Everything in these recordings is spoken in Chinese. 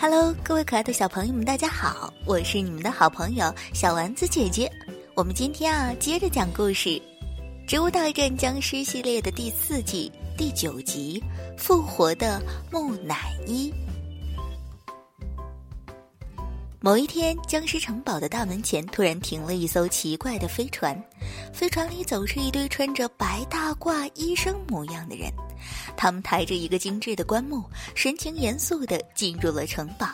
Hello，各位可爱的小朋友们，大家好，我是你们的好朋友小丸子姐姐。我们今天啊，接着讲故事，《植物大战僵尸》系列的第四季第九集《复活的木乃伊》。某一天，僵尸城堡的大门前突然停了一艘奇怪的飞船，飞船里走着一堆穿着白大褂医生模样的人，他们抬着一个精致的棺木，神情严肃地进入了城堡。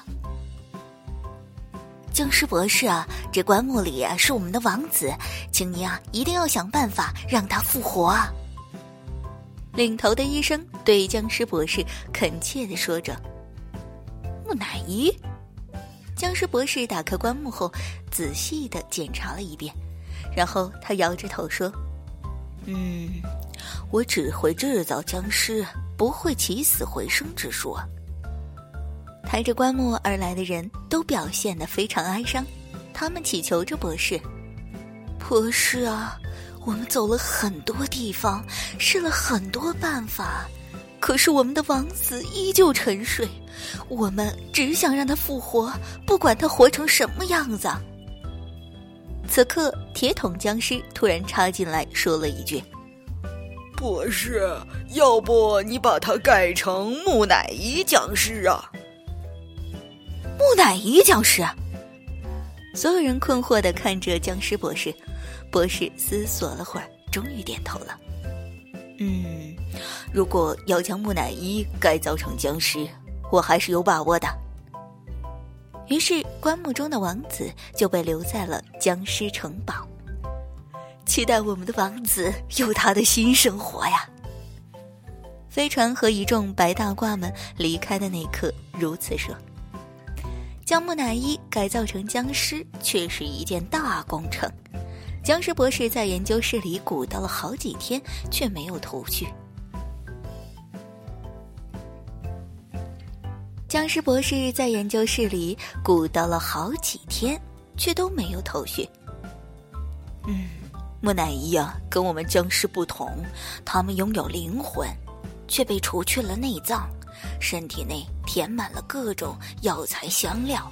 僵尸博士啊，这棺木里啊是我们的王子，请您啊一定要想办法让他复活啊！领头的医生对僵尸博士恳切地说着：“木乃伊。”僵尸博士打开棺木后，仔细的检查了一遍，然后他摇着头说：“嗯，我只会制造僵尸，不会起死回生之术。”抬着棺木而来的人都表现得非常哀伤，他们祈求着博士：“博士啊，我们走了很多地方，试了很多办法。”可是我们的王子依旧沉睡，我们只想让他复活，不管他活成什么样子。此刻，铁桶僵尸突然插进来，说了一句：“博士，要不你把它改成木乃伊僵尸啊？”木乃伊僵尸，所有人困惑的看着僵尸博士，博士思索了会儿，终于点头了。嗯，如果要将木乃伊改造成僵尸，我还是有把握的。于是，棺木中的王子就被留在了僵尸城堡，期待我们的王子有他的新生活呀。飞船和一众白大褂们离开的那刻，如此说：“将木乃伊改造成僵尸，却是一件大工程。”僵尸博士在研究室里鼓捣了好几天，却没有头绪。僵尸博士在研究室里鼓捣了好几天，却都没有头绪。嗯，木乃伊啊，跟我们僵尸不同，他们拥有灵魂，却被除去了内脏，身体内填满了各种药材香料。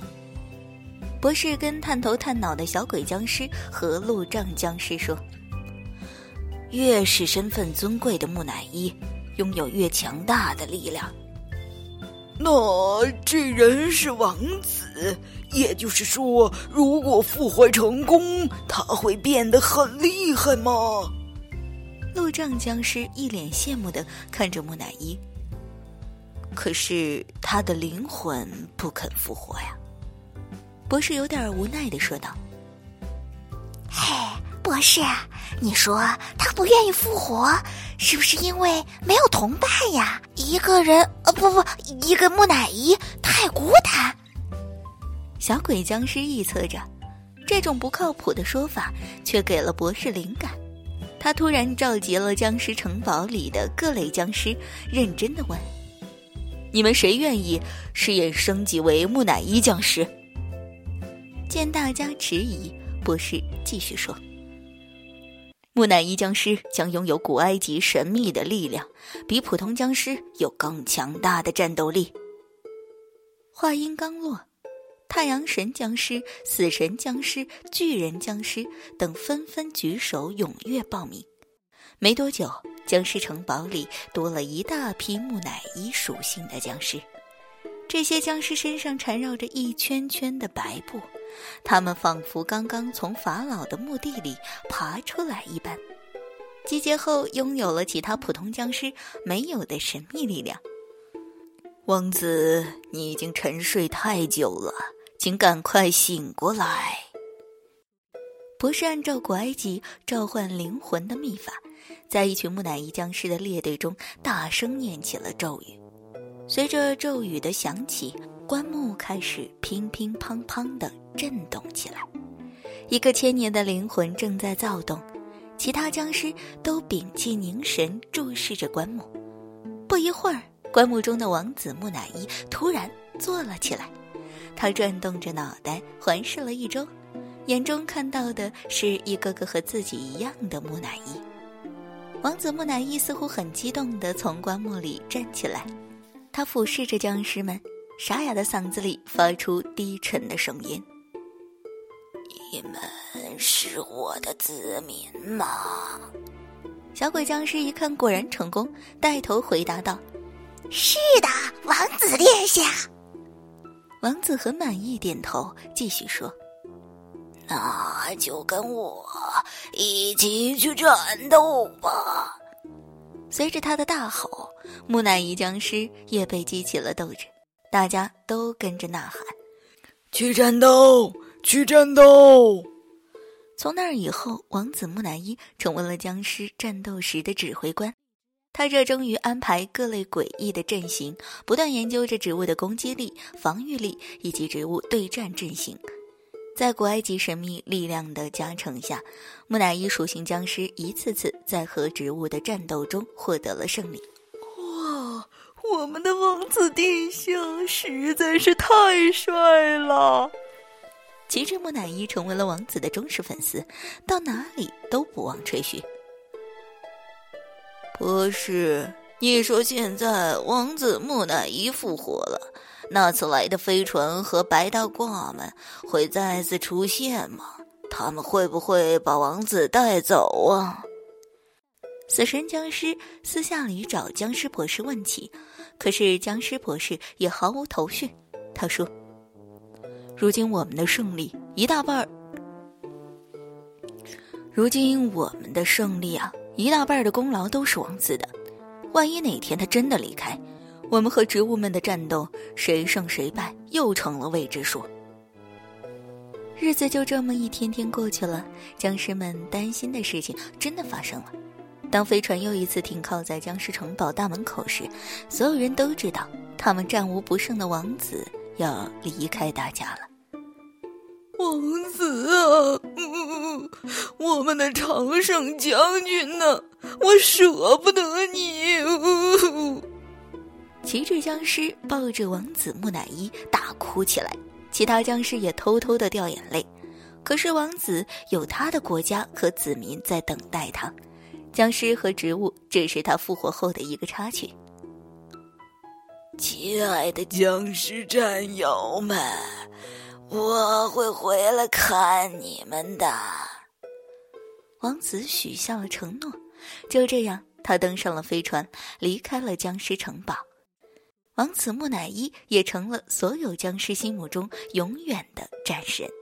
博士跟探头探脑的小鬼僵尸和路障僵尸说：“越是身份尊贵的木乃伊，拥有越强大的力量。那这人是王子，也就是说，如果复活成功，他会变得很厉害吗？”路障僵尸一脸羡慕的看着木乃伊，可是他的灵魂不肯复活呀。博士有点无奈的说道：“嘿，博士，你说他不愿意复活，是不是因为没有同伴呀？一个人，呃，不不，一个木乃伊太孤单。”小鬼僵尸臆测着，这种不靠谱的说法却给了博士灵感。他突然召集了僵尸城堡里的各类僵尸，认真的问：“你们谁愿意试验升级为木乃伊僵尸？”见大家迟疑，博士继续说：“木乃伊僵尸将拥有古埃及神秘的力量，比普通僵尸有更强大的战斗力。”话音刚落，太阳神僵尸、死神僵尸、巨人僵尸等纷纷举手踊跃报名。没多久，僵尸城堡里多了一大批木乃伊属性的僵尸。这些僵尸身上缠绕着一圈圈的白布。他们仿佛刚刚从法老的墓地里爬出来一般，集结后拥有了其他普通僵尸没有的神秘力量。王子，你已经沉睡太久了，请赶快醒过来。博士按照古埃及召唤灵魂的秘法，在一群木乃伊僵尸的列队中大声念起了咒语。随着咒语的响起，棺木开始乒乒乓乓的震动起来，一个千年的灵魂正在躁动，其他僵尸都屏气凝神注视着棺木。不一会儿，棺木中的王子木乃伊突然坐了起来，他转动着脑袋环视了一周，眼中看到的是一个个和自己一样的木乃伊。王子木乃伊似乎很激动地从棺木里站起来，他俯视着僵尸们。沙哑的嗓子里发出低沉的声音：“你们是我的子民吗？”小鬼僵尸一看，果然成功，带头回答道：“是的，王子殿下。”王子很满意，点头，继续说：“那就跟我一起去战斗吧。”随着他的大吼，木乃伊僵尸也被激起了斗志，大家都跟着呐喊：“去战斗，去战斗！”从那以后，王子木乃伊成为了僵尸战斗时的指挥官。他热衷于安排各类诡异的阵型，不断研究着植物的攻击力、防御力以及植物对战阵型。在古埃及神秘力量的加成下，木乃伊属性僵尸一次次在和植物的战斗中获得了胜利。哇，我们的王子殿下实在是太帅了！旗帜木乃伊成为了王子的忠实粉丝，到哪里都不忘吹嘘。博士，你说现在王子木乃伊复活了，那次来的飞船和白大褂们会再次出现吗？他们会不会把王子带走啊？死神僵尸私下里找僵尸博士问起，可是僵尸博士也毫无头绪。他说。如今我们的胜利一大半儿，如今我们的胜利啊，一大半的功劳都是王子的。万一哪天他真的离开，我们和植物们的战斗谁胜谁败又成了未知数。日子就这么一天天过去了，僵尸们担心的事情真的发生了。当飞船又一次停靠在僵尸城堡大门口时，所有人都知道，他们战无不胜的王子要离开大家了。王子啊，我们的常胜将军呢？我舍不得你。旗帜僵尸抱着王子木乃伊大哭起来，其他僵尸也偷偷的掉眼泪。可是王子有他的国家和子民在等待他，僵尸和植物只是他复活后的一个插曲。亲爱的僵尸战友们。我会回来看你们的。王子许下了承诺，就这样，他登上了飞船，离开了僵尸城堡。王子木乃伊也成了所有僵尸心目中永远的战神。